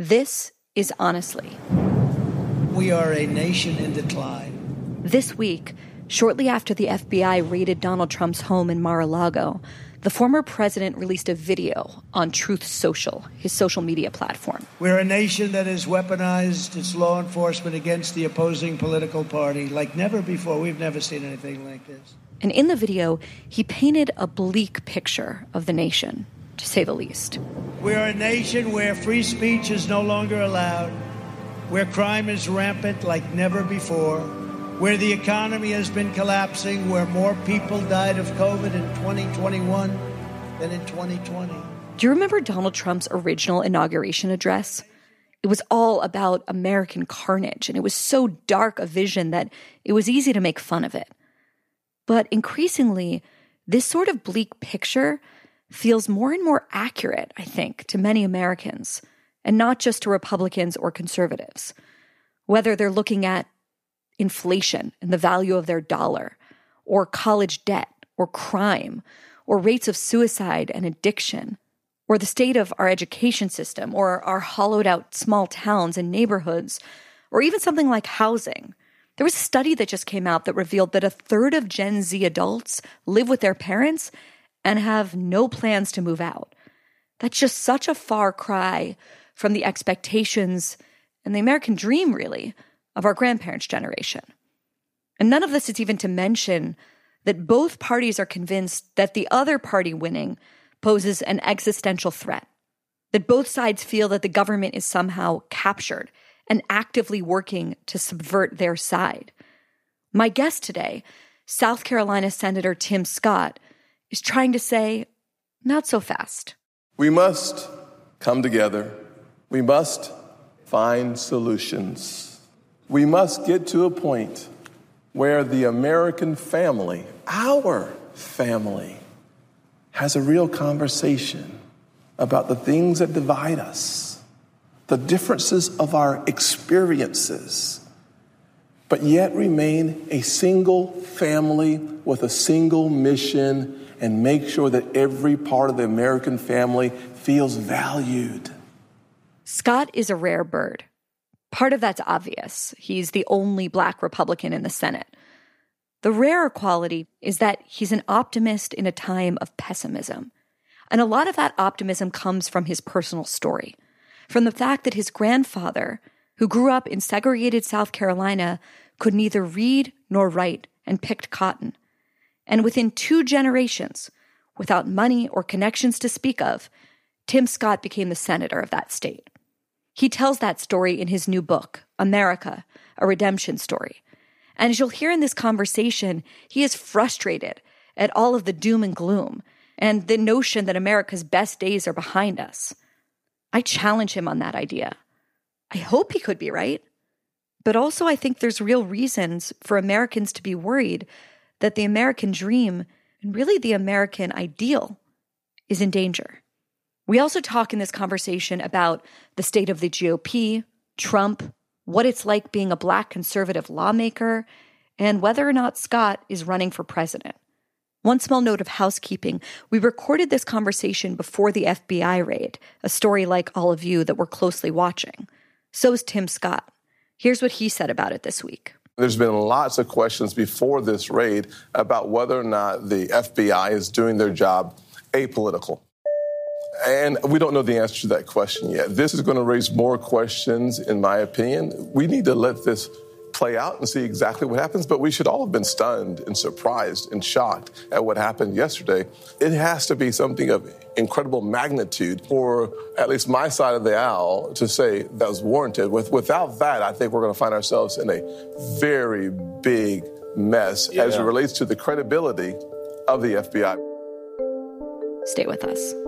This is Honestly. We are a nation in decline. This week, shortly after the FBI raided Donald Trump's home in Mar a Lago, the former president released a video on Truth Social, his social media platform. We're a nation that has weaponized its law enforcement against the opposing political party like never before. We've never seen anything like this. And in the video, he painted a bleak picture of the nation, to say the least. We're a nation where free speech is no longer allowed, where crime is rampant like never before, where the economy has been collapsing, where more people died of COVID in 2021 than in 2020. Do you remember Donald Trump's original inauguration address? It was all about American carnage, and it was so dark a vision that it was easy to make fun of it. But increasingly, this sort of bleak picture feels more and more accurate, I think, to many Americans, and not just to Republicans or conservatives. Whether they're looking at inflation and the value of their dollar, or college debt, or crime, or rates of suicide and addiction, or the state of our education system, or our hollowed out small towns and neighborhoods, or even something like housing there was a study that just came out that revealed that a third of Gen Z adults live with their parents and have no plans to move out. That's just such a far cry from the expectations and the American dream, really, of our grandparents' generation. And none of this is even to mention that both parties are convinced that the other party winning poses an existential threat, that both sides feel that the government is somehow captured and actively working to subvert their side. My guest today, South Carolina Senator Tim Scott, is trying to say, not so fast. We must come together. We must find solutions. We must get to a point where the American family, our family, has a real conversation about the things that divide us the differences of our experiences, but yet remain a single family with a single mission and make sure that every part of the American family feels valued. Scott is a rare bird. Part of that's obvious. He's the only black Republican in the Senate. The rarer quality is that he's an optimist in a time of pessimism. And a lot of that optimism comes from his personal story from the fact that his grandfather, who grew up in segregated South Carolina, could neither read nor write and picked cotton. And within two generations, without money or connections to speak of, Tim Scott became the senator of that state. He tells that story in his new book, America, a redemption story. And as you'll hear in this conversation, he is frustrated at all of the doom and gloom and the notion that America's best days are behind us. I challenge him on that idea. I hope he could be right. But also, I think there's real reasons for Americans to be worried that the American dream and really the American ideal is in danger. We also talk in this conversation about the state of the GOP, Trump, what it's like being a black conservative lawmaker, and whether or not Scott is running for president. One small note of housekeeping we recorded this conversation before the FBI raid, a story like all of you that we're closely watching. So is Tim Scott. Here's what he said about it this week. There's been lots of questions before this raid about whether or not the FBI is doing their job apolitical. And we don't know the answer to that question yet. This is going to raise more questions, in my opinion. We need to let this play out and see exactly what happens, but we should all have been stunned and surprised and shocked at what happened yesterday. It has to be something of incredible magnitude for at least my side of the aisle to say that was warranted. With, without that, I think we're going to find ourselves in a very big mess yeah. as it relates to the credibility of the FBI. Stay with us.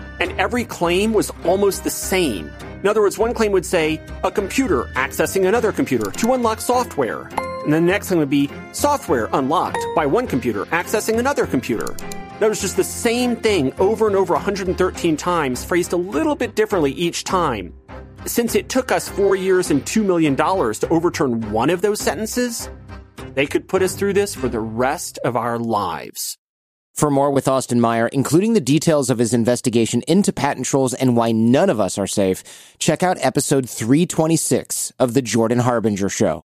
And every claim was almost the same In other words, one claim would say a computer accessing another computer to unlock software. And the next thing would be software unlocked by one computer accessing another computer. That was just the same thing over and over 113 times, phrased a little bit differently each time. Since it took us four years and $2 million to overturn one of those sentences, they could put us through this for the rest of our lives. For more with Austin Meyer, including the details of his investigation into patent trolls and why none of us are safe, check out episode 326 of The Jordan Harbinger Show.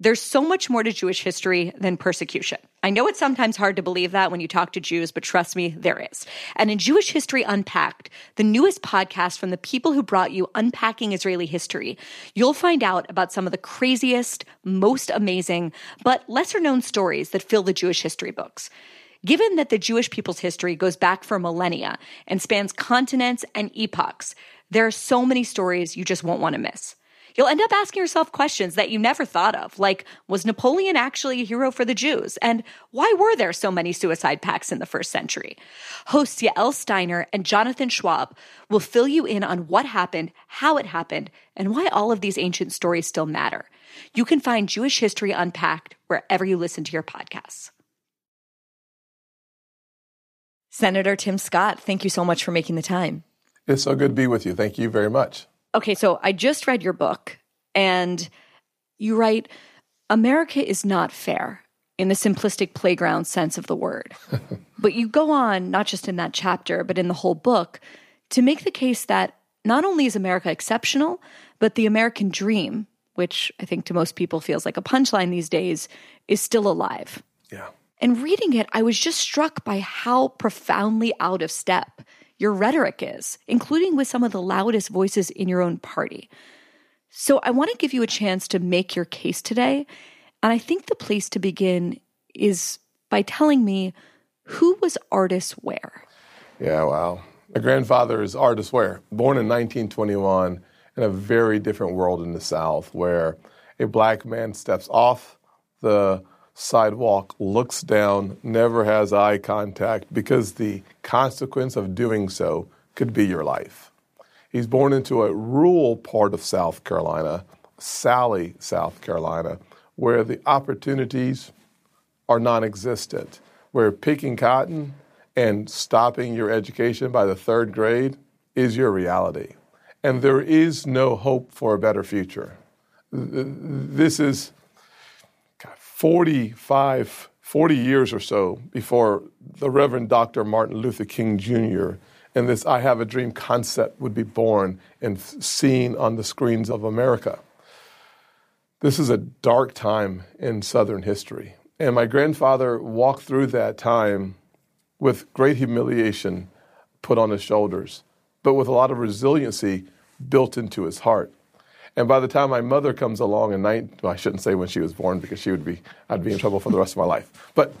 There's so much more to Jewish history than persecution. I know it's sometimes hard to believe that when you talk to Jews, but trust me, there is. And in Jewish History Unpacked, the newest podcast from the people who brought you Unpacking Israeli History, you'll find out about some of the craziest, most amazing, but lesser known stories that fill the Jewish history books. Given that the Jewish people's history goes back for millennia and spans continents and epochs, there are so many stories you just won't want to miss. You'll end up asking yourself questions that you never thought of, like was Napoleon actually a hero for the Jews? And why were there so many suicide pacts in the first century? Hosts Yael Steiner and Jonathan Schwab will fill you in on what happened, how it happened, and why all of these ancient stories still matter. You can find Jewish History Unpacked wherever you listen to your podcasts. Senator Tim Scott, thank you so much for making the time. It's so good to be with you. Thank you very much. Okay, so I just read your book, and you write America is not fair in the simplistic playground sense of the word. but you go on, not just in that chapter, but in the whole book, to make the case that not only is America exceptional, but the American dream, which I think to most people feels like a punchline these days, is still alive. Yeah. And reading it, I was just struck by how profoundly out of step your rhetoric is, including with some of the loudest voices in your own party. So I want to give you a chance to make your case today. And I think the place to begin is by telling me who was Artis Ware? Yeah, wow. My grandfather is Artis Ware, born in 1921 in a very different world in the South where a black man steps off the sidewalk, looks down, never has eye contact because the consequence of doing so could be your life. He's born into a rural part of South Carolina, Salley, South Carolina, where the opportunities are non existent, where picking cotton and stopping your education by the third grade is your reality. And there is no hope for a better future. This is 45, 40 years or so before the Reverend Dr. Martin Luther King Jr. and this I Have a Dream concept would be born and seen on the screens of America. This is a dark time in Southern history. And my grandfather walked through that time with great humiliation put on his shoulders, but with a lot of resiliency built into his heart. And by the time my mother comes along in nine, well, I shouldn't say when she was born because she would be, I'd be in trouble for the rest of my life. But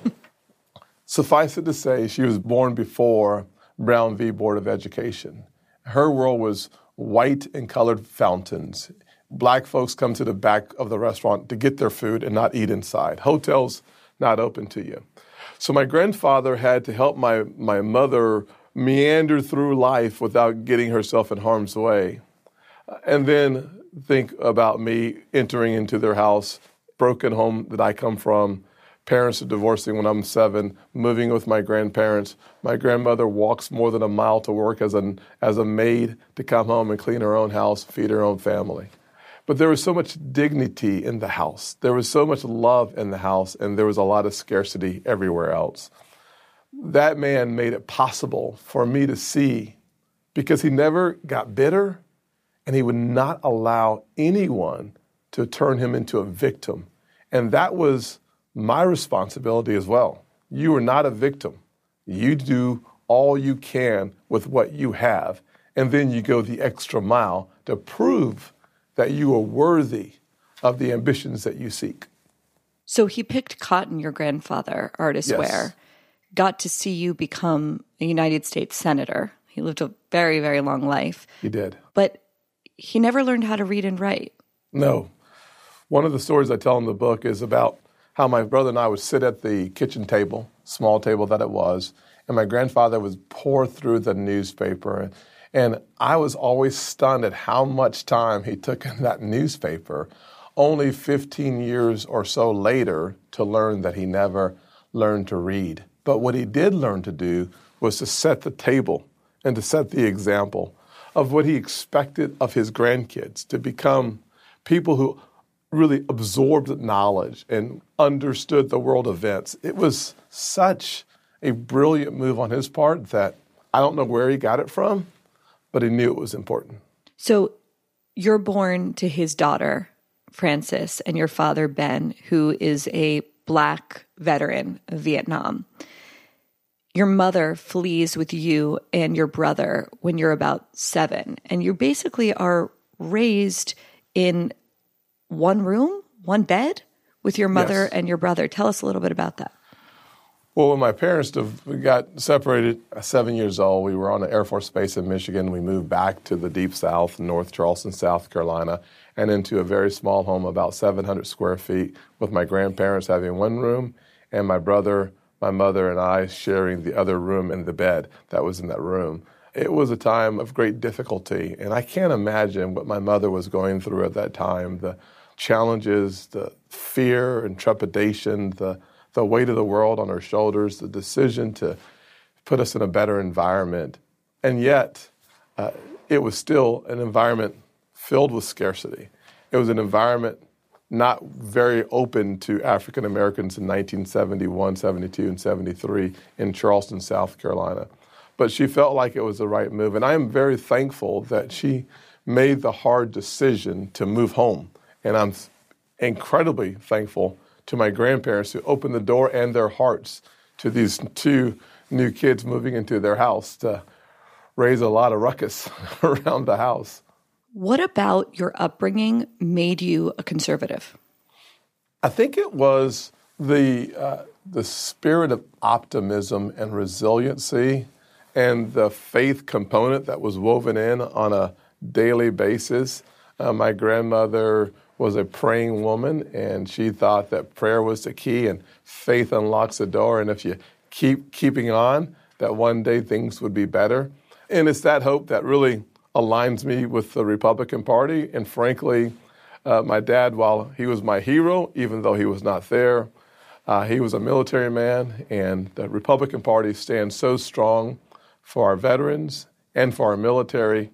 suffice it to say, she was born before Brown v. Board of Education. Her world was white and colored fountains. Black folks come to the back of the restaurant to get their food and not eat inside. Hotels not open to you. So my grandfather had to help my, my mother meander through life without getting herself in harm's way. And then think about me entering into their house, broken home that I come from. Parents are divorcing when I'm seven, moving with my grandparents. My grandmother walks more than a mile to work as, an, as a maid to come home and clean her own house, feed her own family. But there was so much dignity in the house. There was so much love in the house, and there was a lot of scarcity everywhere else. That man made it possible for me to see because he never got bitter and he would not allow anyone to turn him into a victim. And that was my responsibility as well. You are not a victim. You do all you can with what you have, and then you go the extra mile to prove that you are worthy of the ambitions that you seek. So he picked Cotton, your grandfather, Artis yes. Ware, got to see you become a United States Senator. He lived a very, very long life. He did. But he never learned how to read and write. No. One of the stories I tell in the book is about how my brother and I would sit at the kitchen table, small table that it was, and my grandfather would pour through the newspaper. And I was always stunned at how much time he took in that newspaper, only 15 years or so later to learn that he never learned to read. But what he did learn to do was to set the table and to set the example of what he expected of his grandkids to become people who really absorbed knowledge and understood the world events. It was such a brilliant move on his part that I don't know where he got it from, but he knew it was important. So you're born to his daughter, Frances, and your father, Ben, who is a black veteran of Vietnam. Your mother flees with you and your brother when you're about seven, and you basically are raised in one room, one bed with your mother Yes. and your brother. Tell us a little bit about that. Well, when my parents got separated at seven years old, we were on an Air Force base in Michigan. We moved back to the deep south, North Charleston, South Carolina, and into a very small home, about 700 square feet, with my grandparents having one room and my brother, my mother, and I sharing the other room and the bed that was in that room. It was a time of great difficulty, and I can't imagine what my mother was going through at that time the challenges, the fear and trepidation, the the weight of the world on her shoulders, the decision to put us in a better environment. And yet, uh, it was still an environment filled with scarcity. It was an environment not very open to African Americans in 1971, 72, and 73 in Charleston, South Carolina. But she felt like it was the right move. And I am very thankful that she made the hard decision to move home. And I'm incredibly thankful to my grandparents who opened the door and their hearts to these two new kids moving into their house to raise a lot of ruckus around the house. What about your upbringing made you a conservative? I think it was the uh, the spirit of optimism and resiliency, and the faith component that was woven in on a daily basis. Uh, my grandmother was a praying woman, and she thought that prayer was the key, and faith unlocks the door. And if you keep keeping on, that one day things would be better. And it's that hope that really aligns me with the Republican Party. And frankly, uh, my dad, while he was my hero, even though he was not there, uh, he was a military man, and the Republican Party stands so strong for our veterans and for our military.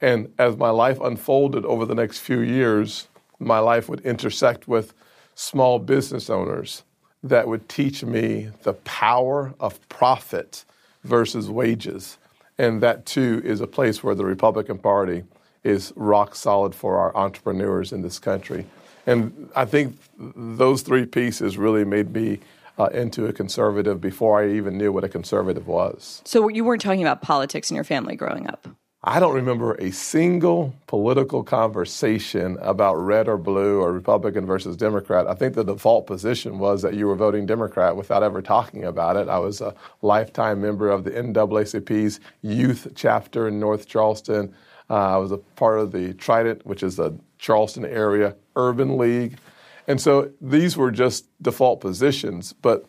And as my life unfolded over the next few years, my life would intersect with small business owners that would teach me the power of profit versus wages. And that too is a place where the Republican Party is rock solid for our entrepreneurs in this country. And I think those three pieces really made me uh, into a conservative before I even knew what a conservative was. So you weren't talking about politics in your family growing up. I don't remember a single political conversation about red or blue or Republican versus Democrat. I think the default position was that you were voting Democrat without ever talking about it. I was a lifetime member of the NAACP's youth chapter in North Charleston. Uh, I was a part of the Trident, which is the Charleston area urban league. And so these were just default positions. But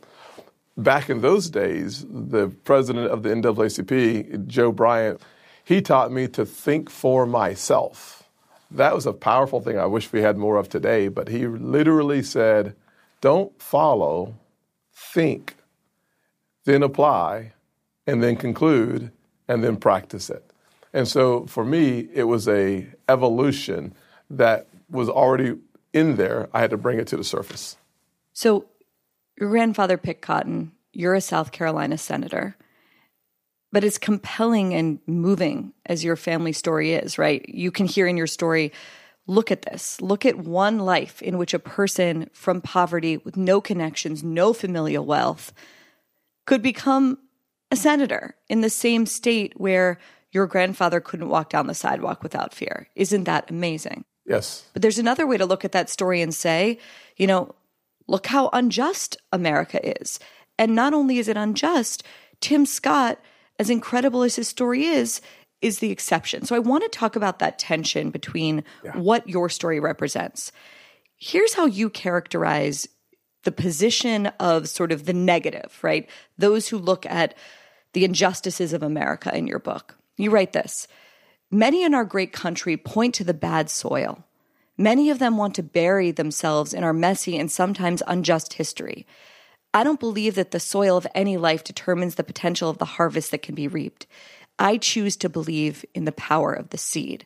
back in those days, the president of the NAACP, Joe Bryant, he taught me to think for myself. That was a powerful thing I wish we had more of today, but he literally said, don't follow, think, then apply, and then conclude, and then practice it. And so for me, it was a evolution that was already in there. I had to bring it to the surface. So your grandfather picked cotton. You're a South Carolina senator. But as compelling and moving as your family story is, right? You can hear in your story look at this. Look at one life in which a person from poverty with no connections, no familial wealth could become a senator in the same state where your grandfather couldn't walk down the sidewalk without fear. Isn't that amazing? Yes. But there's another way to look at that story and say, you know, look how unjust America is. And not only is it unjust, Tim Scott, as incredible as his story is, is the exception. So I want to talk about that tension between what your story represents. Here's how you characterize the position of sort of the negative, right? Those who look at the injustices of America in your book. You write this Many in our great country point to the bad soil. Many of them want to bury themselves in our messy and sometimes unjust history. I don't believe that the soil of any life determines the potential of the harvest that can be reaped. I choose to believe in the power of the seed.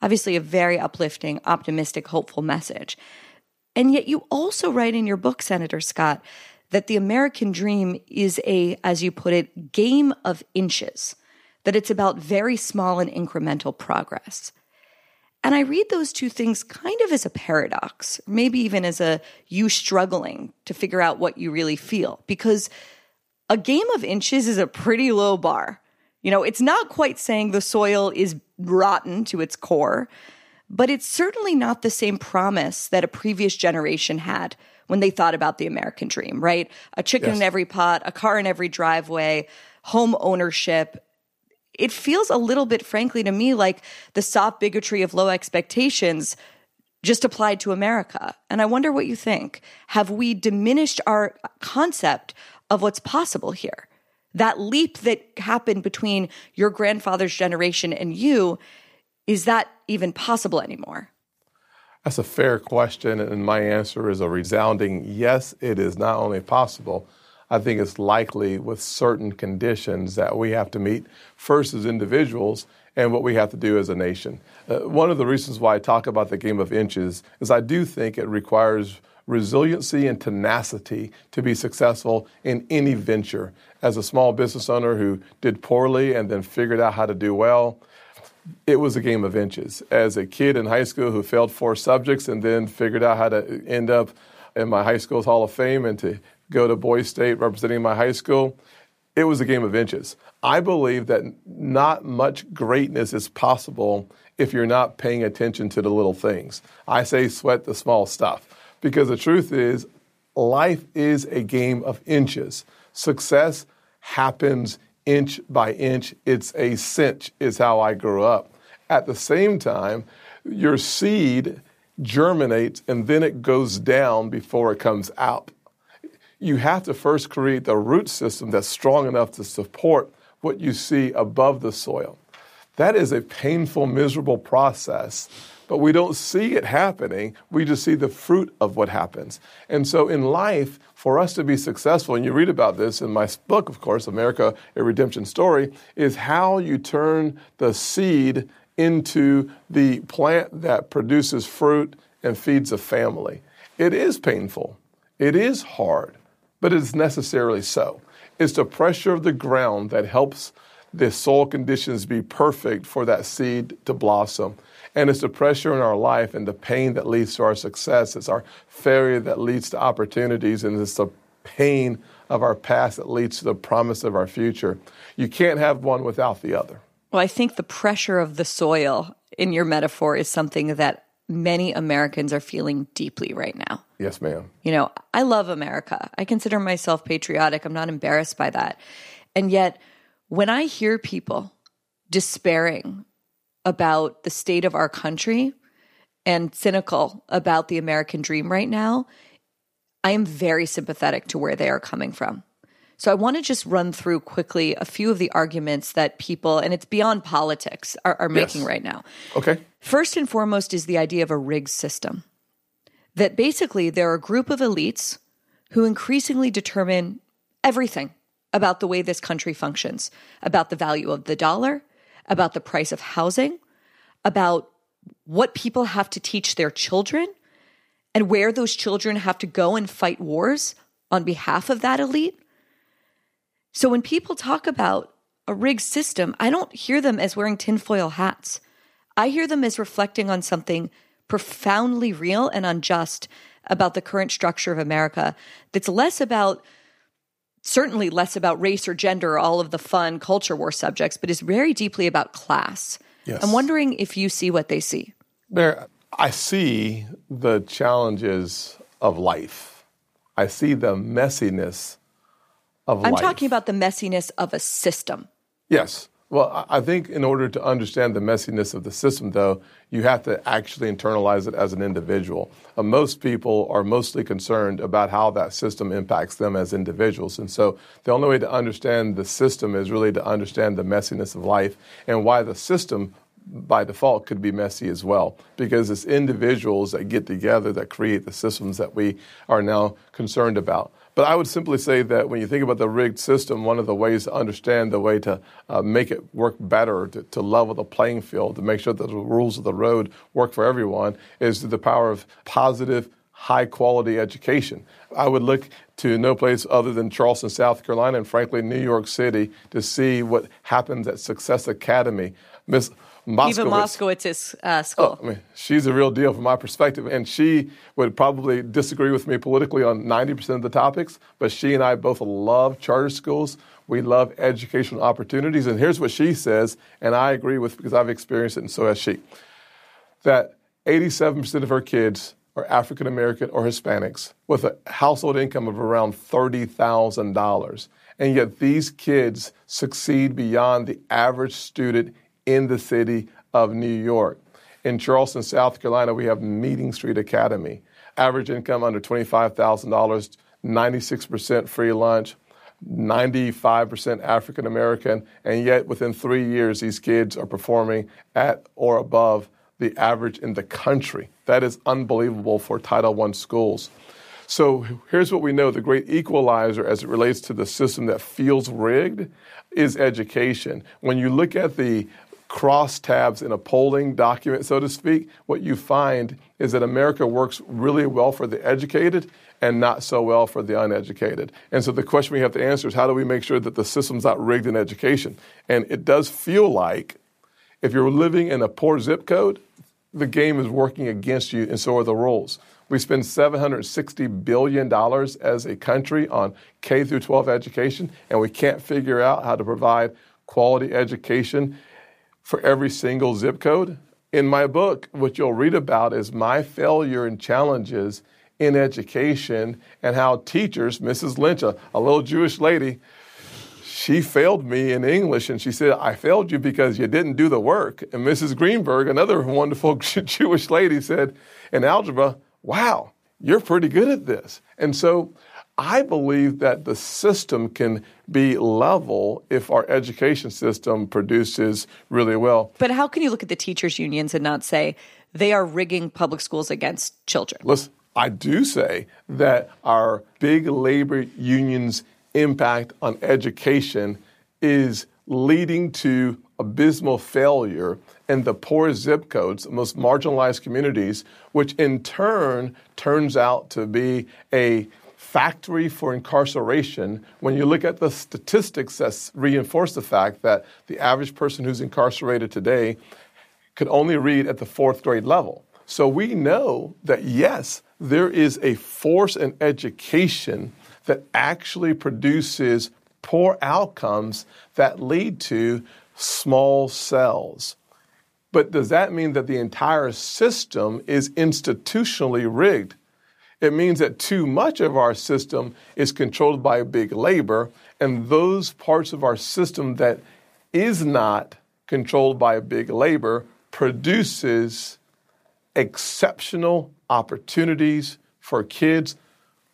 Obviously, a very uplifting, optimistic, hopeful message. And yet, you also write in your book, Senator Scott, that the American dream is a, as you put it, game of inches, that it's about very small and incremental progress. And I read those two things kind of as a paradox, maybe even as a you struggling to figure out what you really feel, because a game of inches is a pretty low bar. You know, it's not quite saying the soil is rotten to its core, but it's certainly not the same promise that a previous generation had when they thought about the American dream, right? A chicken yes. in every pot, a car in every driveway, home ownership. It feels a little bit, frankly, to me, like the soft bigotry of low expectations just applied to America. And I wonder what you think. Have we diminished our concept of what's possible here? that leap that happened between your grandfather's generation and you, is that even possible anymore? That's a fair question, and my answer is a resounding yes, it is not only possible, I think it's likely with certain conditions that we have to meet first as individuals and what we have to do as a nation. Uh, one of the reasons why I talk about the game of inches is I do think it requires resiliency and tenacity to be successful in any venture. As a small business owner who did poorly and then figured out how to do well, it was a game of inches. As a kid in high school who failed four subjects and then figured out how to end up in my high school's Hall of Fame and to go to Boys State representing my high school, it was a game of inches. I believe that not much greatness is possible if you're not paying attention to the little things. I say sweat the small stuff. Because the truth is, life is a game of inches. Success happens inch by inch. It's a cinch, is how I grew up. At the same time, your seed germinates and then it goes down before it comes out. You have to first create the root system that's strong enough to support what you see above the soil. That is a painful, miserable process but we don't see it happening. We just see the fruit of what happens. And so in life, for us to be successful, and you read about this in my book, of course, America, a Redemption Story, is how you turn the seed into the plant that produces fruit and feeds a family. It is painful. It is hard, but it's necessarily so. It's the pressure of the ground that helps the soil conditions be perfect for that seed to blossom. And it's the pressure in our life and the pain that leads to our success. It's our failure that leads to opportunities, and it's the pain of our past that leads to the promise of our future. You can't have one without the other. Well, I think the pressure of the soil in your metaphor is something that many Americans are feeling deeply right now. Yes, ma'am. You know, I love America. I consider myself patriotic. I'm not embarrassed by that. And yet, when I hear people despairing about the state of our country and cynical about the American dream right now, I am very sympathetic to where they are coming from. So I want to just run through quickly a few of the arguments that people, and it's beyond politics, are, are making yes. right now. Okay. First and foremost is the idea of a rigged system. That basically there are a group of elites who increasingly determine everything about the way this country functions, about the value of the dollar, about the price of housing, about what people have to teach their children, and where those children have to go and fight wars on behalf of that elite. So when people talk about a rigged system, I don't hear them as wearing tinfoil hats. I hear them as reflecting on something profoundly real and unjust about the current structure of America that's less about certainly less about race or gender or all of the fun culture war subjects, but is very deeply about class. Yes. I'm wondering if you see what they see. There, I see the challenges of life. I see the messiness of I'm life. talking about the messiness of a system. Yes. Well, I think in order to understand the messiness of the system, though, you have to actually internalize it as an individual. Uh, most people are mostly concerned about how that system impacts them as individuals. And so the only way to understand the system is really to understand the messiness of life and why the system by default could be messy as well because it's individuals that get together that create the systems that we are now concerned about. But I would simply say that when you think about the rigged system, one of the ways to understand the way to uh, make it work better, to, to, level the playing field, to make sure that the rules of the road work for everyone, is the power of positive, high quality education. I would look to no place other than Charleston, South Carolina, and frankly, New York City to see what happens at Success Academy. Miss Moskowitz. Eva Moskowitz's uh, school. Oh, I mean, she's a real deal from my perspective, and she would probably disagree with me politically on 90% of the topics, but she and I both love charter schools. We love educational opportunities, and here's what she says, and I agree with because I've experienced it, and so has she. That 87% of her kids are African American or Hispanics with a household income of around $30,000. And yet these kids succeed beyond the average student in the city of New York. In Charleston, South Carolina, we have Meeting Street Academy. Average income under $25,000, 96% free lunch, 95% African American, and yet within three years, these kids are performing at or above the average in the country. That is unbelievable for Title I schools. So here's what we know the great equalizer as it relates to the system that feels rigged is education. When you look at the crosstabs in a polling document, so to speak, what you find is that America works really well for the educated and not so well for the uneducated. And so the question we have to answer is how do we make sure that the system's not rigged in education? And it does feel like if you're living in a poor zip code, the game is working against you, and so are the rules. We spend $760 billion as a country on K through 12 education, and we can't figure out how to provide quality education for every single zip code. In my book, what you'll read about is my failure and challenges in education and how teachers, Mrs. Lynch, a, a little Jewish lady, she failed me in English and she said, I failed you because you didn't do the work. And Mrs. Greenberg, another wonderful Jewish lady, said in algebra, Wow, you're pretty good at this. And so I believe that the system can be level if our education system produces really well. But how can you look at the teachers' unions and not say they are rigging public schools against children? Listen, I do say that our big labor unions' impact on education is leading to abysmal failure in the poorest zip codes, the most marginalized communities, which in turn turns out to be a factory for incarceration when you look at the statistics that reinforce the fact that the average person who's incarcerated today could only read at the fourth grade level. So we know that yes, there is a force in education that actually produces poor outcomes that lead to small cells. But does that mean that the entire system is institutionally rigged? It means that too much of our system is controlled by big labor, and those parts of our system that is not controlled by big labor produces exceptional opportunities for kids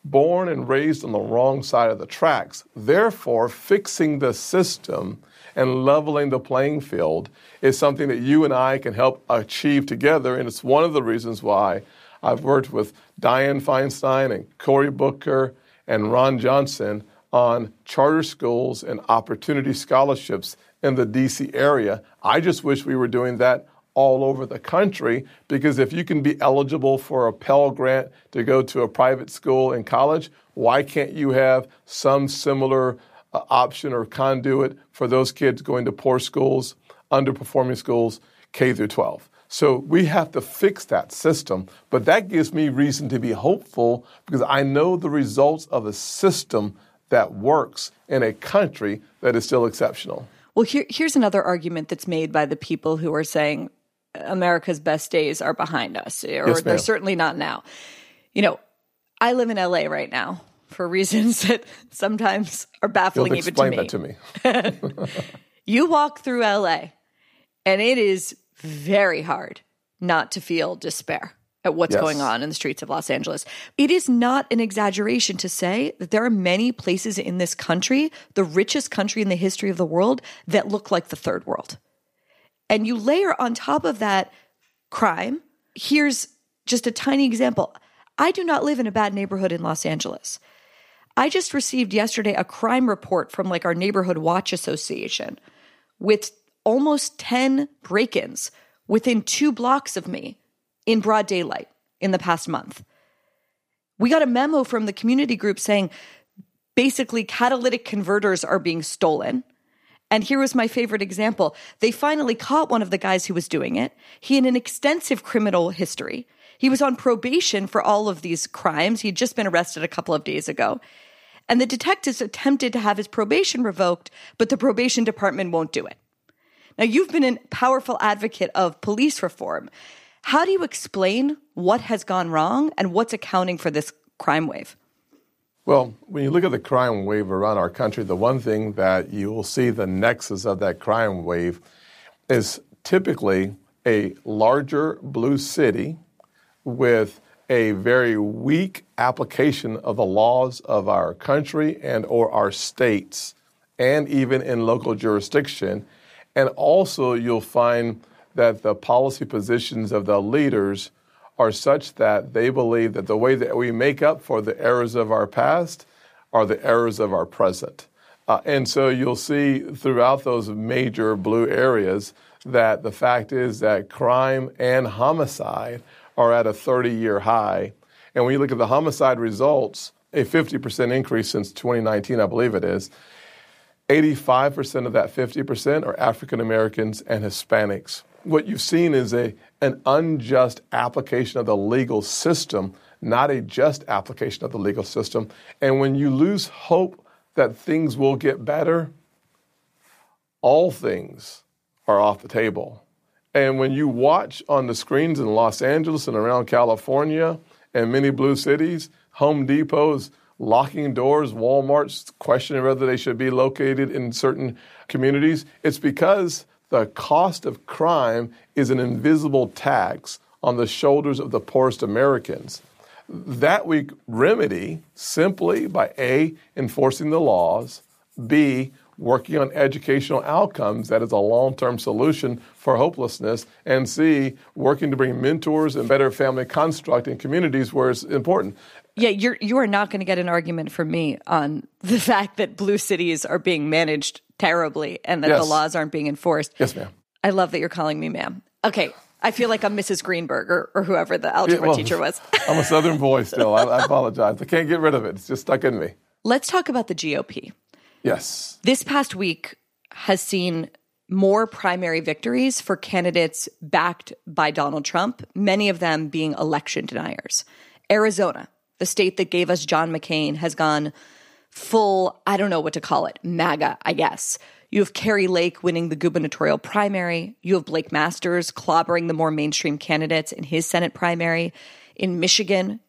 born and raised on the wrong side of the tracks. Therefore, fixing the system and leveling the playing field is something that you and I can help achieve together. And it's one of the reasons why I've worked with Dianne Feinstein and Cory Booker and Ron Johnson on charter schools and opportunity scholarships in the DC area. I just wish we were doing that all over the country because if you can be eligible for a Pell Grant to go to a private school in college, why can't you have some similar uh, option or conduit for those kids going to poor schools, underperforming schools, K through 12? So we have to fix that system. But that gives me reason to be hopeful because I know the results of a system that works in a country that is still exceptional. Well, here, here's another argument that's made by the people who are saying America's best days are behind us, eh, or yes, they're certainly not now. You know, I live in LA right now for reasons that sometimes are baffling You'll even to me. Explain that to me. You walk through LA, and it is very hard not to feel despair at what's Yes. going on in the streets of Los Angeles. It is not an exaggeration to say that there are many places in this country, the richest country in the history of the world, that look like the third world. And you layer on top of that crime. Here's just a tiny example. I do not live in a bad neighborhood in Los Angeles. I just received yesterday a crime report from like our neighborhood watch association with almost 10 break ins within two blocks of me in broad daylight in the past month. We got a memo from the community group saying basically catalytic converters are being stolen. And here was my favorite example. They finally caught one of the guys who was doing it. He had an extensive criminal history. He was on probation for all of these crimes. He'd just been arrested a couple of days ago. And the detectives attempted to have his probation revoked, but the probation department won't do it. Now, you've been a powerful advocate of police reform. How do you explain what has gone wrong and what's accounting for this crime wave? Well, when you look at the crime wave around our country, the one thing that you will see the nexus of that crime wave is typically a larger blue city with a very weak application of the laws of our country and or our states and even in local jurisdiction and also you'll find that the policy positions of the leaders are such that they believe that the way that we make up for the errors of our past are the errors of our present. Uh, and so you'll see throughout those major blue areas that the fact is that crime and homicide are at a 30 year high. And when you look at the homicide results, a 50% increase since 2019, I believe it is, 85% of that 50% are African Americans and Hispanics. What you've seen is a, an unjust application of the legal system, not a just application of the legal system. And when you lose hope that things will get better, all things are off the table. And when you watch on the screens in Los Angeles and around California and many blue cities, Home Depot's locking doors, Walmart's questioning whether they should be located in certain communities, it's because the cost of crime is an invisible tax on the shoulders of the poorest Americans. That we remedy simply by A, enforcing the laws, B, working on educational outcomes, that is a long term solution for hopelessness, and C, working to bring mentors and better family construct in communities where it's important. Yeah, you're you are not going to get an argument from me on the fact that blue cities are being managed terribly and that Yes. the laws aren't being enforced. Yes, ma'am. I love that you're calling me ma'am. Okay, I feel like I'm Mrs. Greenberg or, or whoever the algebra well, teacher was. I'm a Southern boy still. I, I apologize. I can't get rid of it. It's just stuck in me. Let's talk about the GOP. Yes. This past week has seen more primary victories for candidates backed by Donald Trump, many of them being election deniers. Arizona, the state that gave us John McCain, has gone full, I don't know what to call it, MAGA, I guess. You have Kari Lake winning the gubernatorial primary. You have Blake Masters clobbering the more mainstream candidates in his Senate primary. In Michigan,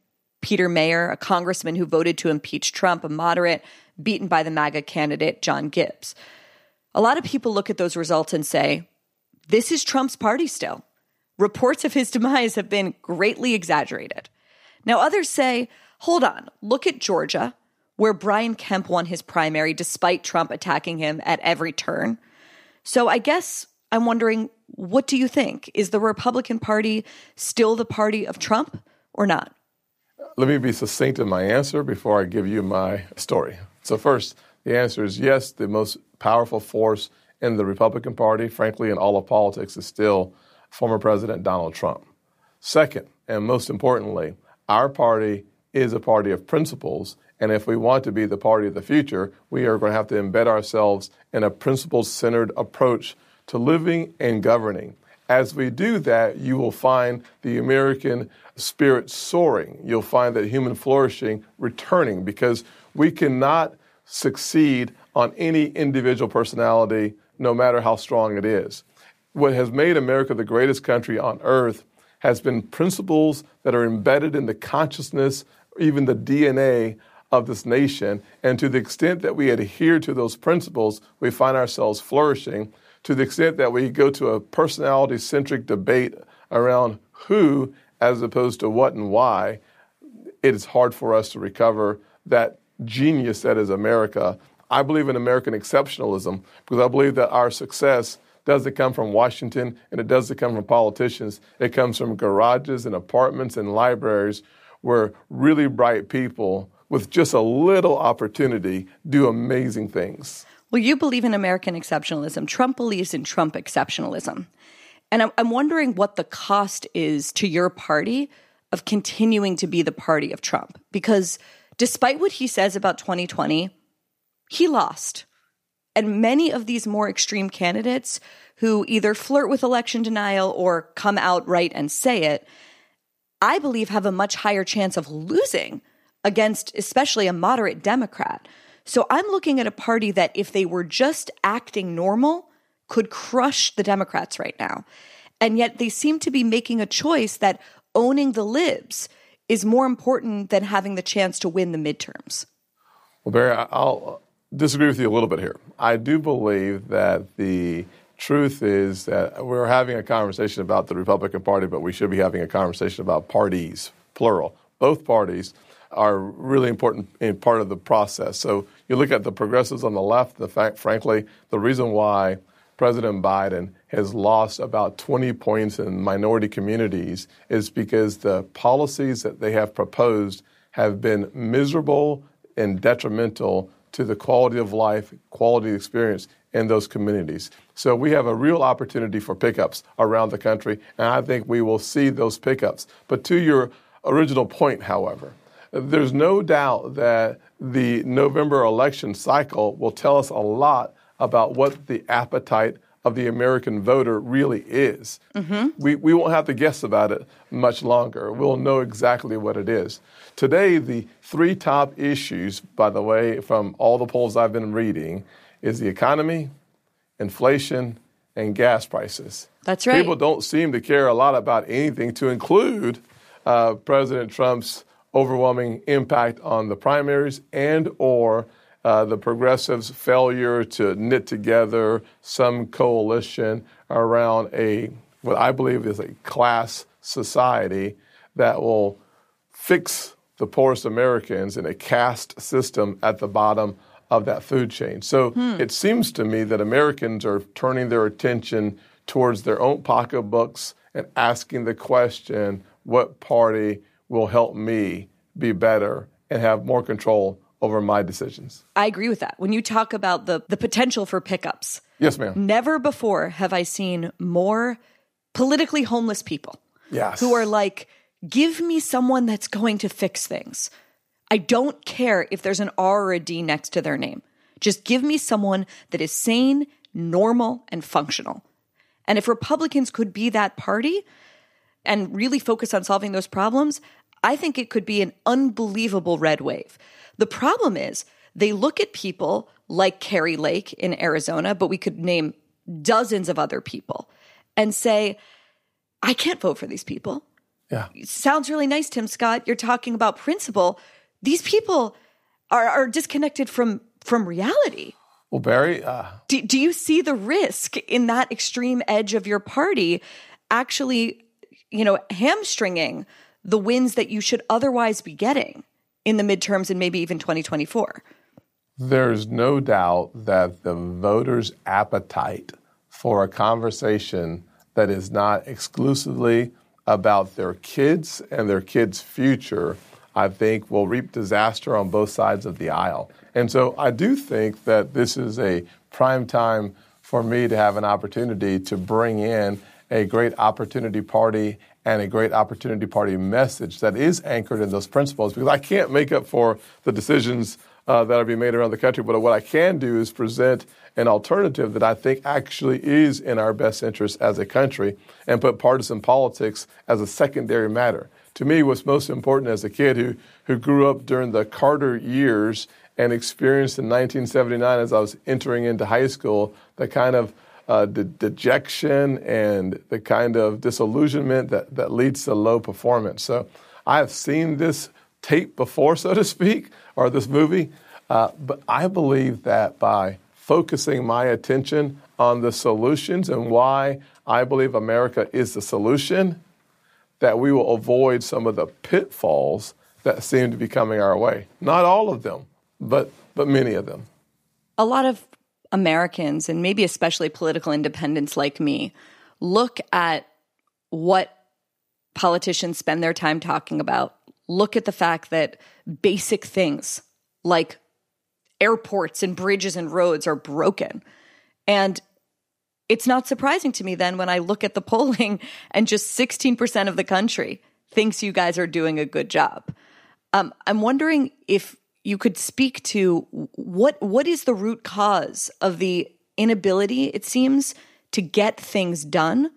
Peter Meijer, a congressman who voted to impeach Trump, a moderate, beaten by the MAGA candidate, John Gibbs. A lot of people look at those results and say, this is Trump's party still. Reports of his demise have been greatly exaggerated. Now, others say, hold on, look at Georgia, where Brian Kemp won his primary despite Trump attacking him at every turn. So I guess I'm wondering, what do you think? Is the Republican Party still the party of Trump or not? Let me be succinct in my answer before I give you my story. So, first, the answer is yes, the most powerful force in the Republican Party, frankly, in all of politics, is still former President Donald Trump. Second, and most importantly, our party is a party of principles. And if we want to be the party of the future, we are going to have to embed ourselves in a principles centered approach to living and governing. As we do that, you will find the American spirit soaring. You'll find that human flourishing returning because we cannot succeed on any individual personality, no matter how strong it is. What has made America the greatest country on earth has been principles that are embedded in the consciousness, even the DNA of this nation. And to the extent that we adhere to those principles, we find ourselves flourishing. To the extent that we go to a personality centric debate around who as opposed to what and why, it is hard for us to recover that genius that is America. I believe in American exceptionalism because I believe that our success doesn't come from Washington and it doesn't come from politicians. It comes from garages and apartments and libraries where really bright people with just a little opportunity do amazing things. Well, you believe in American exceptionalism. Trump believes in Trump exceptionalism. And I'm wondering what the cost is to your party of continuing to be the party of Trump. Because despite what he says about 2020, he lost. And many of these more extreme candidates who either flirt with election denial or come out right and say it, I believe have a much higher chance of losing against especially a moderate Democrat. So I'm looking at a party that if they were just acting normal, could crush the Democrats right now. And yet they seem to be making a choice that owning the libs is more important than having the chance to win the midterms. Well, Barry, I'll disagree with you a little bit here. I do believe that the truth is that we're having a conversation about the Republican Party, but we should be having a conversation about parties, plural. Both parties are really important in part of the process. So you look at the progressives on the left, the fact, frankly, the reason why President Biden has lost about 20 points in minority communities is because the policies that they have proposed have been miserable and detrimental to the quality of life, quality experience in those communities. So we have a real opportunity for pickups around the country, and I think we will see those pickups. But to your original point, however, there's no doubt that the November election cycle will tell us a lot about what the appetite of the American voter really is. Mm-hmm. We, we won't have to guess about it much longer. We'll know exactly what it is. Today, the three top issues, by the way, from all the polls I've been reading, is the economy, inflation, and gas prices. That's right. People don't seem to care a lot about anything, to include uh, President Trump's overwhelming impact on the primaries and or uh, the progressives' failure to knit together some coalition around a what I believe is a class society that will fix the poorest Americans in a caste system at the bottom of that food chain. So hmm. it seems to me that Americans are turning their attention towards their own pocketbooks and asking the question what party will help me be better and have more control over my decisions. I agree with that. When you talk about the the potential for pickups. Yes, ma'am. Never before have I seen more politically homeless people. Yes. Who are like, give me someone that's going to fix things. I don't care if there's an R or a D next to their name. Just give me someone that is sane, normal, and functional. And if Republicans could be that party and really focus on solving those problems, I think it could be an unbelievable red wave. The problem is they look at people like Kari Lake in Arizona, but we could name dozens of other people and say, I can't vote for these people. Yeah. sounds really nice, Tim Scott. You're talking about principle. These people are, are disconnected from from reality. Well, Barry, uh... do, do you see the risk in that extreme edge of your party actually, you know, hamstringing the wins that you should otherwise be getting? in the midterms and maybe even 2024? There's no doubt that the voters' appetite for a conversation that is not exclusively about their kids and their kids' future, I think will reap disaster on both sides of the aisle. And so I do think that this is a prime time for me to have an opportunity to bring in a great opportunity party and a great opportunity party message that is anchored in those principles because I can't make up for the decisions uh, that are being made around the country, but what I can do is present an alternative that I think actually is in our best interest as a country and put partisan politics as a secondary matter. To me, what's most important as a kid who, who grew up during the Carter years and experienced in 1979 as I was entering into high school the kind of uh, the dejection and the kind of disillusionment that, that leads to low performance. So I have seen this tape before, so to speak, or this movie. Uh, but I believe that by focusing my attention on the solutions and why I believe America is the solution, that we will avoid some of the pitfalls that seem to be coming our way. Not all of them, but but many of them. A lot of Americans and maybe especially political independents like me look at what politicians spend their time talking about. Look at the fact that basic things like airports and bridges and roads are broken. And it's not surprising to me then when I look at the polling and just 16% of the country thinks you guys are doing a good job. Um, I'm wondering if you could speak to what what is the root cause of the inability, it seems, to get things done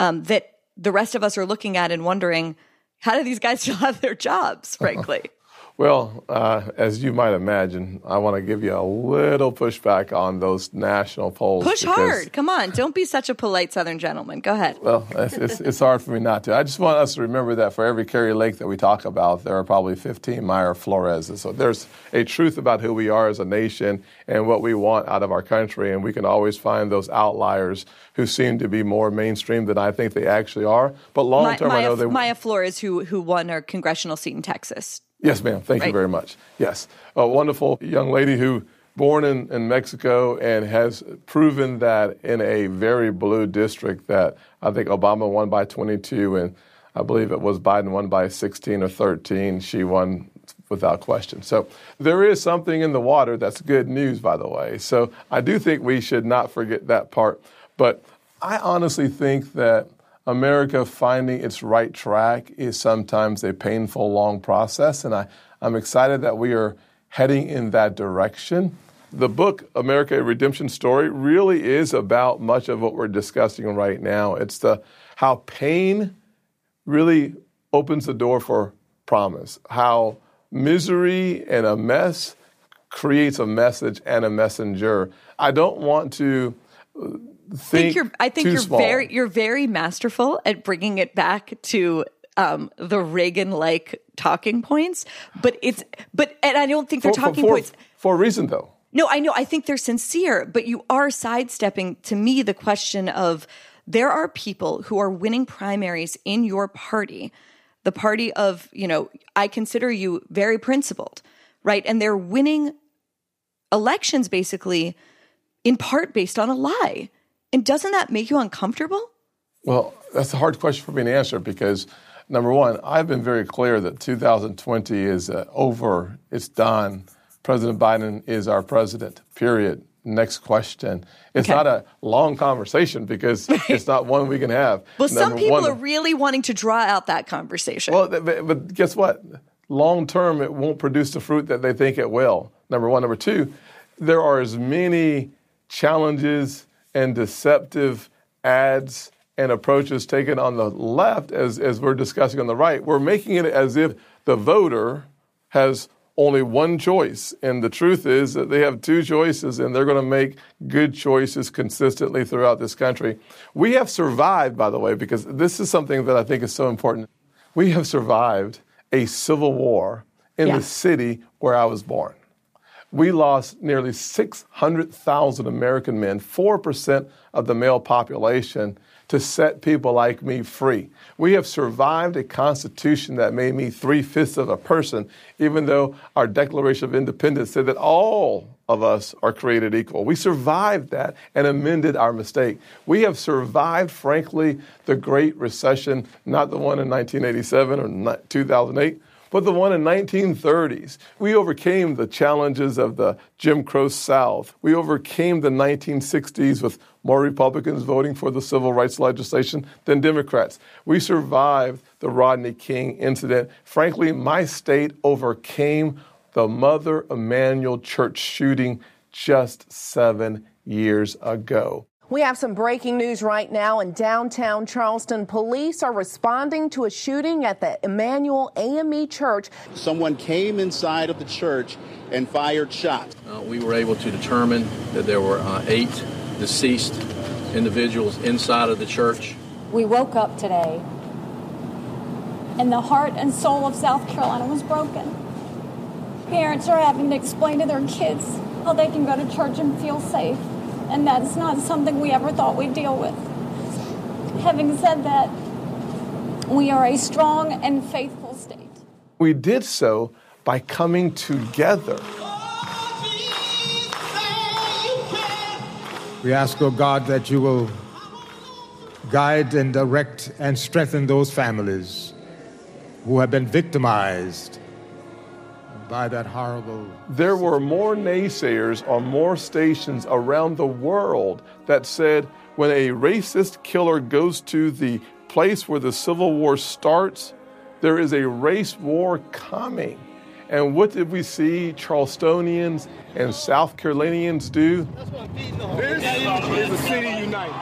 um, that the rest of us are looking at and wondering, how do these guys still have their jobs, frankly? Well, uh, as you might imagine, I want to give you a little pushback on those national polls. Push hard. Come on. Don't be such a polite Southern gentleman. Go ahead. Well, it's, it's, it's, hard for me not to. I just want us to remember that for every Kari Lake that we talk about, there are probably 15 Mayra Floreses. So there's a truth about who we are as a nation and what we want out of our country. And we can always find those outliers who seem to be more mainstream than I think they actually are. But long term, I know they. Mayra Flores, who, who won her congressional seat in Texas. Yes, ma'am. Thank right. you very much. Yes. A wonderful young lady who born in, in Mexico and has proven that in a very blue district that I think Obama won by 22 and I believe it was Biden won by 16 or 13. She won without question. So there is something in the water that's good news, by the way. So I do think we should not forget that part. But I honestly think that America finding its right track is sometimes a painful, long process, and I, I'm excited that we are heading in that direction. The book, America, a Redemption Story, really is about much of what we're discussing right now. It's the how pain really opens the door for promise, how misery and a mess creates a message and a messenger. I don't want to think, you're I think you're small. very you're very masterful at bringing it back to um, the Reagan like talking points, but it's but and I don't think they're for, talking for, points for a reason though. No, I know. I think they're sincere, but you are sidestepping to me the question of there are people who are winning primaries in your party, the party of, you know, I consider you very principled, right? And they're winning elections basically in part based on a lie. And doesn't that make you uncomfortable? Well, that's a hard question for me to answer because number one, I've been very clear that 2020 is uh, over, it's done. President Biden is our president, period. Next question. It's okay. not a long conversation because it's not one we can have. well, number some people one, are really wanting to draw out that conversation. Well, but guess what? Long term, it won't produce the fruit that they think it will. Number one. Number two, there are as many challenges and deceptive ads and approaches taken on the left as, as we're discussing on the right. We're making it as if the voter has only one choice. And the truth is that they have two choices and they're going to make good choices consistently throughout this country. We have survived, by the way, because this is something that I think is so important. We have survived a civil war in yeah. the city where I was born we lost nearly 600,000 American men, 4% of the male population, to set people like me free. We have survived a constitution that made me three fifths of a person, even though our Declaration of Independence said that all of us are created equal. We survived that and amended our mistake. We have survived, frankly, the Great Recession, not the one in 1987 or 2008 but the one in 1930s. We overcame the challenges of the Jim Crow South. We overcame the 1960s with more Republicans voting for the civil rights legislation than Democrats. We survived the Rodney King incident. Frankly, my state overcame the Mother Emanuel Church shooting just seven years ago. We have some breaking news right now in downtown Charleston. Police are responding to a shooting at the Emanuel AME Church. Someone came inside of the church and fired shots. Uh, we were able to determine that there were uh, eight deceased individuals inside of the church. We woke up today and the heart and soul of South Carolina was broken. Parents are having to explain to their kids how they can go to church and feel safe, and that's not something we ever thought we'd deal with. Having said that, we are a strong and faithful state. We did so by coming together. We ask, oh God, that you will guide and direct and strengthen those families who have been victimized by that horrible. There were more naysayers on more stations around the world that said when a racist killer goes to the place where the Civil War starts, there is a race war coming. And what did we see Charlestonians and South Carolinians do? This is a city united.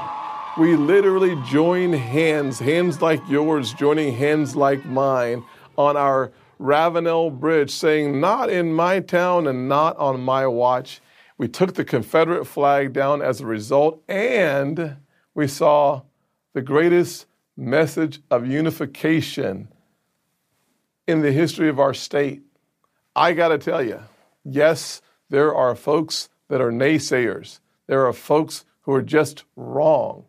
We literally join hands, hands like yours joining hands like mine, on our Ravenel Bridge, saying, Not in my town and not on my watch. We took the Confederate flag down as a result, and we saw the greatest message of unification in the history of our state. I got to tell you, yes, there are folks that are naysayers. There are folks who are just wrong.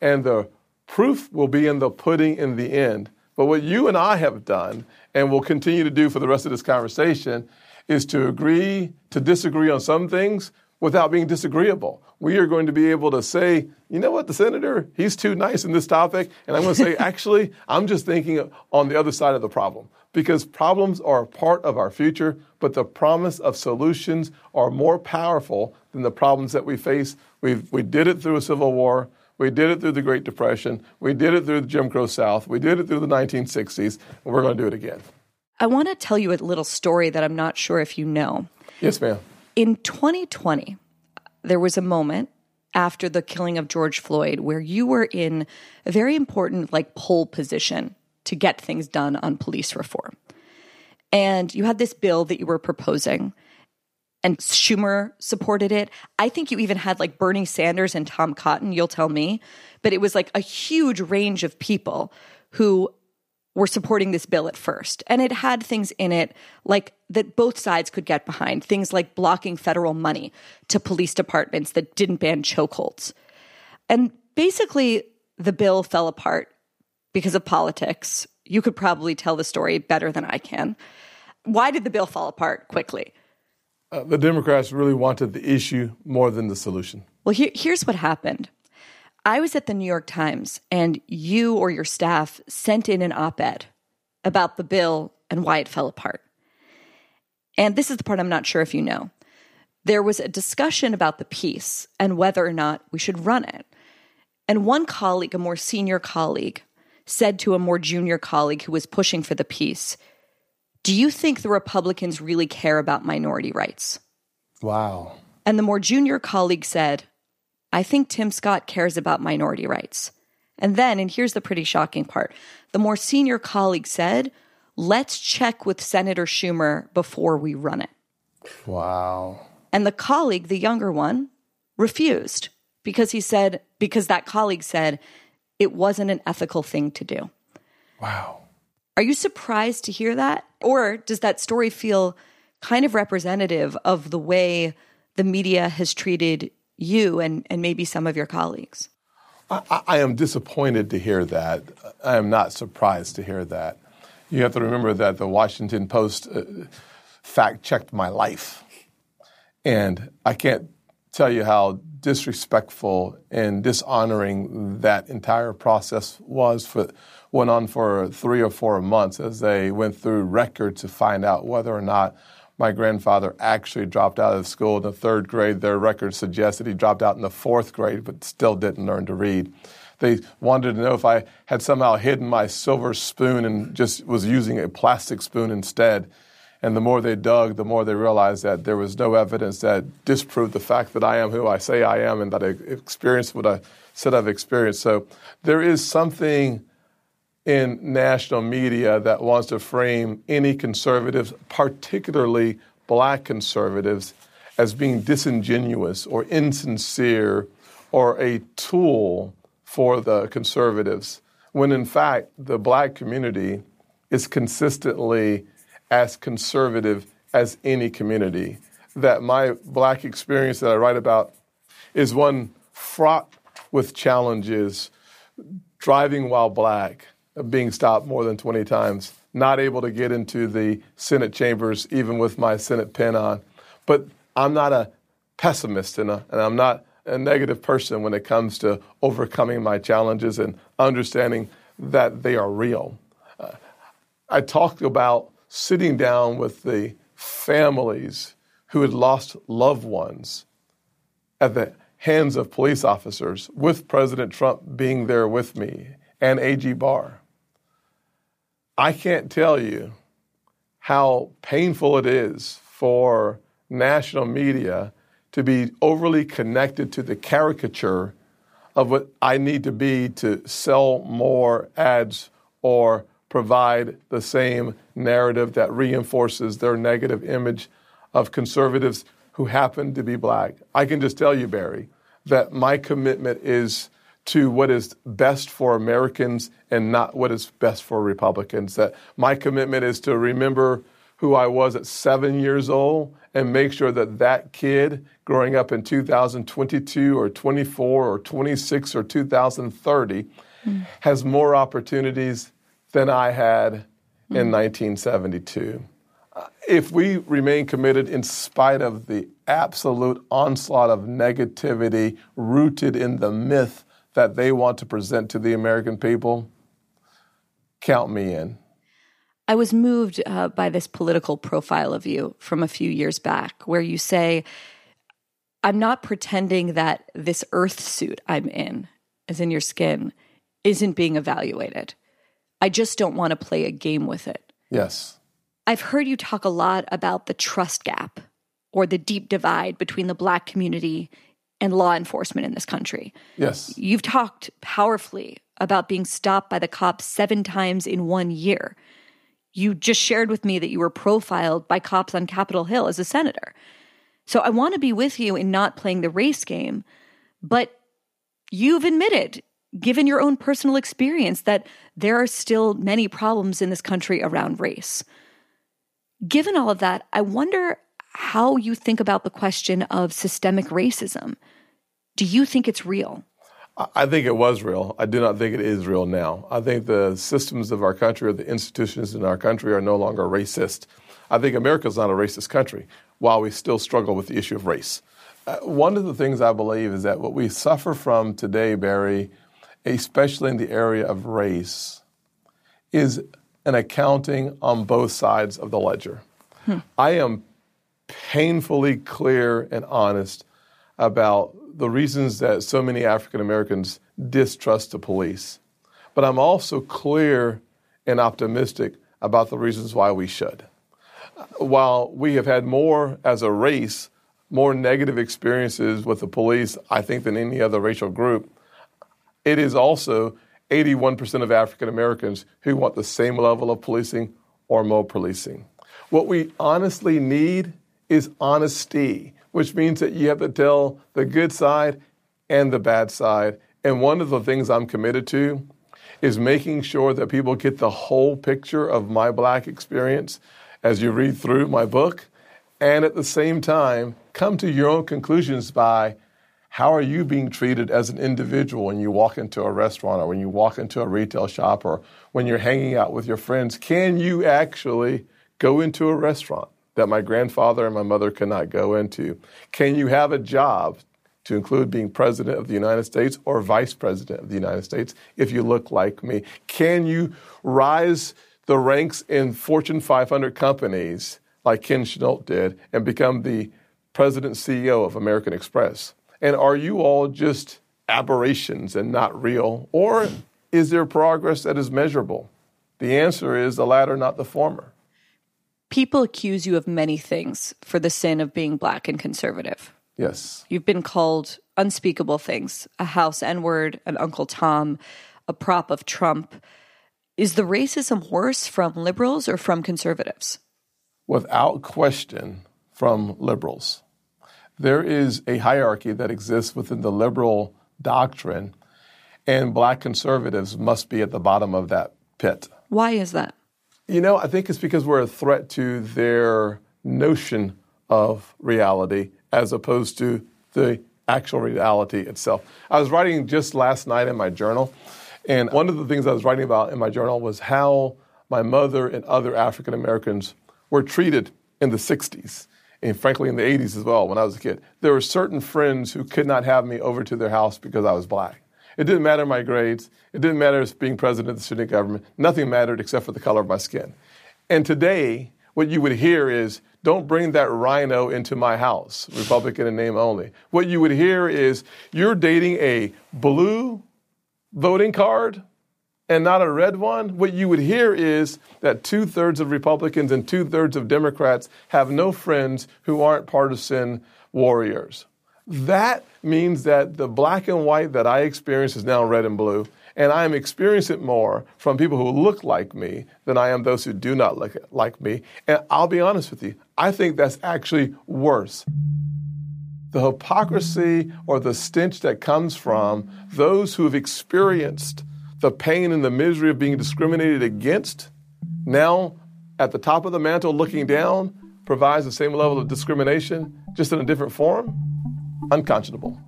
And the proof will be in the pudding in the end. But what you and I have done, and will continue to do for the rest of this conversation, is to agree to disagree on some things without being disagreeable. We are going to be able to say, you know what, the senator, he's too nice in this topic. And I'm going to say, actually, I'm just thinking on the other side of the problem because problems are a part of our future, but the promise of solutions are more powerful than the problems that we face. we we did it through a civil war. We did it through the Great Depression. We did it through the Jim Crow South. We did it through the 1960s, and we're going to do it again. I want to tell you a little story that I'm not sure if you know. Yes, ma'am. In 2020, there was a moment after the killing of George Floyd where you were in a very important like pole position to get things done on police reform. And you had this bill that you were proposing, and Schumer supported it. I think you even had like Bernie Sanders and Tom Cotton, you'll tell me, but it was like a huge range of people who were supporting this bill at first. And it had things in it like that both sides could get behind, things like blocking federal money to police departments that didn't ban chokeholds. And basically, the bill fell apart because of politics. You could probably tell the story better than I can. Why did the bill fall apart quickly? Uh, the Democrats really wanted the issue more than the solution. Well, here, here's what happened. I was at the New York Times, and you or your staff sent in an op ed about the bill and why it fell apart. And this is the part I'm not sure if you know. There was a discussion about the piece and whether or not we should run it. And one colleague, a more senior colleague, said to a more junior colleague who was pushing for the piece, Do you think the Republicans really care about minority rights? Wow. And the more junior colleague said, I think Tim Scott cares about minority rights. And then, and here's the pretty shocking part the more senior colleague said, Let's check with Senator Schumer before we run it. Wow. And the colleague, the younger one, refused because he said, because that colleague said, it wasn't an ethical thing to do. Wow. Are you surprised to hear that? Or does that story feel kind of representative of the way the media has treated you and, and maybe some of your colleagues? I, I am disappointed to hear that. I am not surprised to hear that. You have to remember that the Washington Post uh, fact checked my life. And I can't tell you how disrespectful and dishonoring that entire process was for went on for three or four months as they went through records to find out whether or not my grandfather actually dropped out of school in the third grade. Their records suggested he dropped out in the fourth grade, but still didn't learn to read. They wanted to know if I had somehow hidden my silver spoon and just was using a plastic spoon instead. And the more they dug, the more they realized that there was no evidence that disproved the fact that I am who I say I am and that I experienced what I said I've experienced. So there is something in national media that wants to frame any conservatives, particularly black conservatives, as being disingenuous or insincere or a tool for the conservatives, when in fact the black community is consistently as conservative as any community. That my black experience that I write about is one fraught with challenges, driving while black, being stopped more than 20 times, not able to get into the Senate chambers even with my Senate pen on. But I'm not a pessimist and, a, and I'm not a negative person when it comes to overcoming my challenges and understanding that they are real. Uh, I talked about sitting down with the families who had lost loved ones at the hands of police officers, with President Trump being there with me and AG Barr. I can't tell you how painful it is for national media to be overly connected to the caricature of what I need to be to sell more ads or provide the same narrative that reinforces their negative image of conservatives who happen to be black. I can just tell you, Barry, that my commitment is to what is best for Americans and not what is best for Republicans. That my commitment is to remember who I was at seven years old and make sure that that kid growing up in 2022 or 24 or 26 or 2030 mm. has more opportunities than I had mm. in 1972. Uh, if we remain committed in spite of the absolute onslaught of negativity rooted in the myth that they want to present to the American people, count me in. I was moved uh, by this political profile of you from a few years back, where you say, I'm not pretending that this earth suit I'm in, as in your skin, isn't being evaluated. I just don't want to play a game with it. Yes. I've heard you talk a lot about the trust gap or the deep divide between the black community and law enforcement in this country. Yes. You've talked powerfully about being stopped by the cops seven times in one year. You just shared with me that you were profiled by cops on Capitol Hill as a senator. So I want to be with you in not playing the race game, but you've admitted, given your own personal experience, that there are still many problems in this country around race. Given all of that, I wonder how you think about the question of systemic racism. Do you think it's real? I think it was real. I do not think it is real now. I think the systems of our country or the institutions in our country are no longer racist. I think America is not a racist country while we still struggle with the issue of race. Uh, one of the things I believe is that what we suffer from today, Barry, especially in the area of race, is an accounting on both sides of the ledger. Hmm. I am painfully clear and honest about the reasons that so many African Americans distrust the police. But I'm also clear and optimistic about the reasons why we should. While we have had more as a race, more negative experiences with the police, I think, than any other racial group, it is also 81% of African Americans who want the same level of policing or more policing. What we honestly need is honesty which means that you have to tell the good side and the bad side. And one of the things I'm committed to is making sure that people get the whole picture of my black experience as you read through my book. And at the same time, come to your own conclusions by how are you being treated as an individual when you walk into a restaurant or when you walk into a retail shop or when you're hanging out with your friends? Can you actually go into a restaurant? That my grandfather and my mother could not go into? Can you have a job to include being president of the United States or vice president of the United States if you look like me? Can you rise the ranks in Fortune 500 companies like Ken Chenault did and become the president CEO of American Express? And are you all just aberrations and not real? Or is there progress that is measurable? The answer is the latter, not the former. People accuse you of many things for the sin of being black and conservative. Yes. You've been called unspeakable things a house N word, an Uncle Tom, a prop of Trump. Is the racism worse from liberals or from conservatives? Without question, from liberals. There is a hierarchy that exists within the liberal doctrine, and black conservatives must be at the bottom of that pit. Why is that? You know, I think it's because we're a threat to their notion of reality as opposed to the actual reality itself. I was writing just last night in my journal, and one of the things I was writing about in my journal was how my mother and other African Americans were treated in the 60s and frankly in the 80s as well when I was a kid. There were certain friends who could not have me over to their house because I was black. It didn't matter my grades. It didn't matter being president of the student government. Nothing mattered except for the color of my skin. And today, what you would hear is, don't bring that RINO into my house, Republican in name only. What you would hear is, you're dating a blue voting card and not a red one. What you would hear is that two thirds of Republicans and two thirds of Democrats have no friends who aren't partisan warriors. That means that the black and white that I experience is now red and blue. And I am experiencing it more from people who look like me than I am those who do not look like me. And I'll be honest with you, I think that's actually worse. The hypocrisy or the stench that comes from those who have experienced the pain and the misery of being discriminated against, now at the top of the mantle looking down, provides the same level of discrimination, just in a different form. Unconscionable.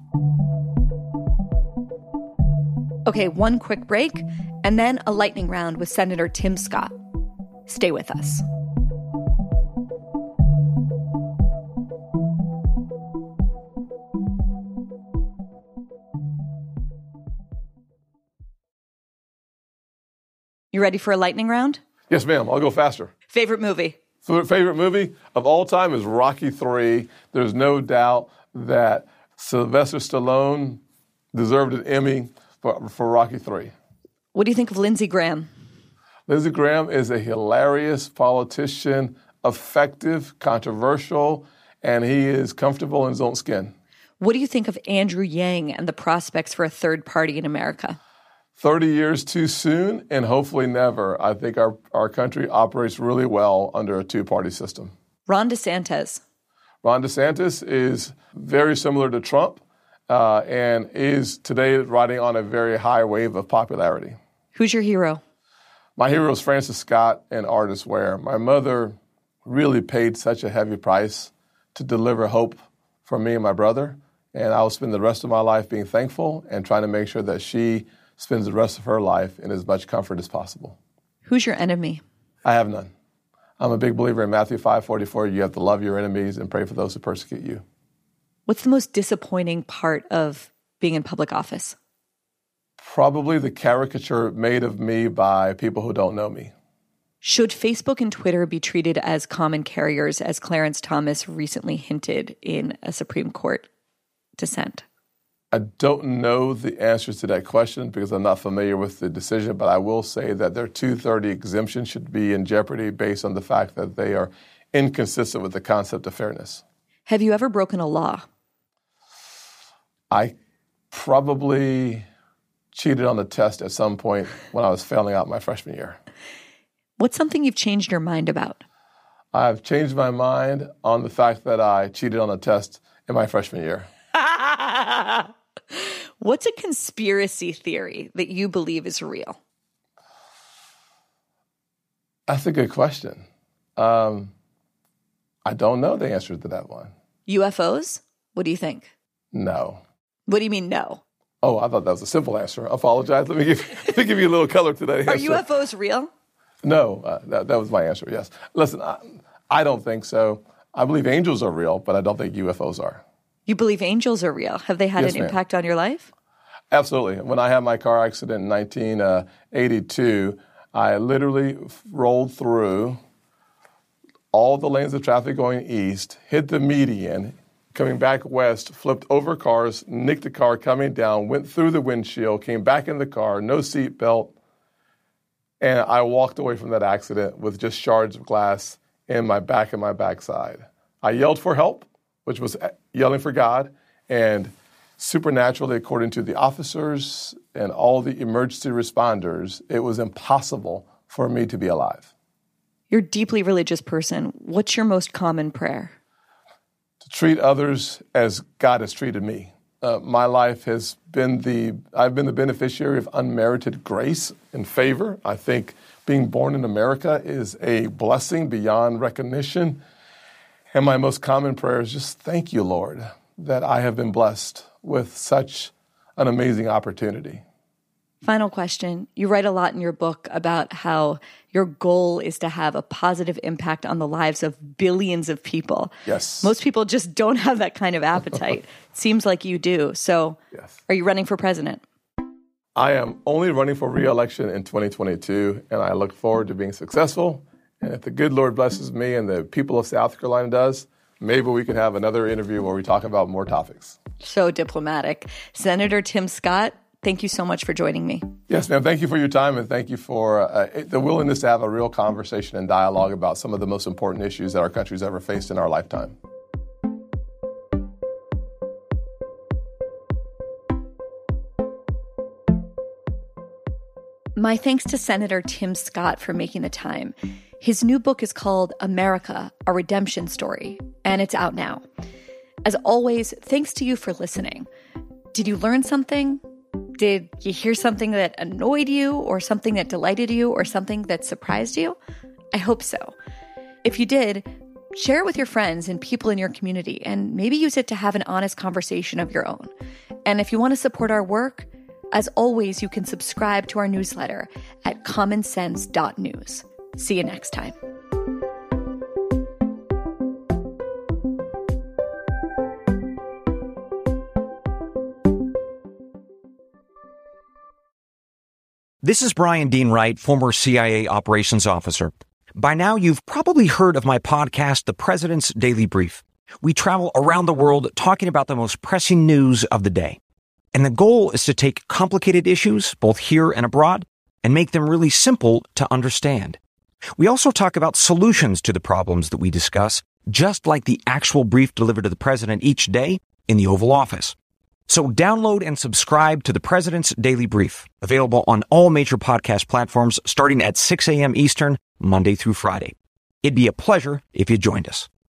Okay, one quick break, and then a lightning round with Senator Tim Scott. Stay with us. You ready for a lightning round? Yes, ma'am. I'll go faster. Favorite movie? Favorite movie of all time is Rocky 3. There's no doubt that Sylvester Stallone deserved an Emmy for, for Rocky 3. What do you think of Lindsey Graham? Lindsey Graham is a hilarious politician, effective, controversial, and he is comfortable in his own skin. What do you think of Andrew Yang and the prospects for a third party in America? 30 years too soon, and hopefully never. I think our, our country operates really well under a two party system. Ron DeSantis. Ron DeSantis is very similar to Trump uh, and is today riding on a very high wave of popularity. Who's your hero? My hero is Frances Scott and Artis Ware. My mother really paid such a heavy price to deliver hope for me and my brother, and I will spend the rest of my life being thankful and trying to make sure that she spends the rest of her life in as much comfort as possible. Who's your enemy? I have none. I'm a big believer in Matthew 5:44. You have to love your enemies and pray for those who persecute you. What's the most disappointing part of being in public office? Probably the caricature made of me by people who don't know me. Should Facebook and Twitter be treated as common carriers, as Clarence Thomas recently hinted in a Supreme Court dissent? I don't know the answers to that question because I'm not familiar with the decision, but I will say that their 230 exemption should be in jeopardy based on the fact that they are inconsistent with the concept of fairness. Have you ever broken a law? I probably cheated on the test at some point when I was failing out my freshman year. What's something you've changed your mind about? I've changed my mind on the fact that I cheated on a test in my freshman year. What's a conspiracy theory that you believe is real? That's a good question. Um, I don't know the answer to that one. UFOs? What do you think? No. What do you mean, no? Oh, I thought that was a simple answer. I apologize. Let me give, let me give you a little color today. Are UFOs real? No, uh, that, that was my answer, yes. Listen, I, I don't think so. I believe angels are real, but I don't think UFOs are. You believe angels are real? Have they had Yes, an ma'am. impact on your life? Absolutely. When I had my car accident in 1982, I literally rolled through all the lanes of traffic going east, hit the median, coming back west, flipped over cars, nicked the car coming down, went through the windshield, came back in the car, no seat belt, and I walked away from that accident with just shards of glass in my back and my backside. I yelled for help, which was uh, yelling for God, and supernaturally, according to the officers and all the emergency responders, it was impossible for me to be alive. You're a deeply religious person. What's your most common prayer? To treat others as God has treated me. Uh, my life has been the I've been the beneficiary of unmerited grace and favor. I think being born in America is a blessing beyond recognition. And my most common prayer is just thank you, Lord, that I have been blessed with such an amazing opportunity. Final question. You write a lot in your book about how your goal is to have a positive impact on the lives of billions of people. Yes. Most people just don't have that kind of appetite. it seems like you do. So, yes. are you running for president? I am only running for reelection in 2022, and I look forward to being successful. And if the good Lord blesses me and the people of South Carolina does, maybe we can have another interview where we talk about more topics. So diplomatic. Senator Tim Scott, thank you so much for joining me. Yes, ma'am. Thank you for your time and thank you for uh, the willingness to have a real conversation and dialogue about some of the most important issues that our country's ever faced in our lifetime. My thanks to Senator Tim Scott for making the time. His new book is called America, A Redemption Story, and it's out now. As always, thanks to you for listening. Did you learn something? Did you hear something that annoyed you, or something that delighted you, or something that surprised you? I hope so. If you did, share it with your friends and people in your community, and maybe use it to have an honest conversation of your own. And if you want to support our work, as always, you can subscribe to our newsletter at commonsense.news. See you next time. This is Bryan Dean Wright, former CIA operations officer. By now, you've probably heard of my podcast, The President's Daily Brief. We travel around the world talking about the most pressing news of the day. And the goal is to take complicated issues, both here and abroad, and make them really simple to understand. We also talk about solutions to the problems that we discuss, just like the actual brief delivered to the president each day in the Oval Office. So download and subscribe to the President's Daily Brief, available on all major podcast platforms starting at 6 a.m. Eastern, Monday through Friday. It'd be a pleasure if you joined us.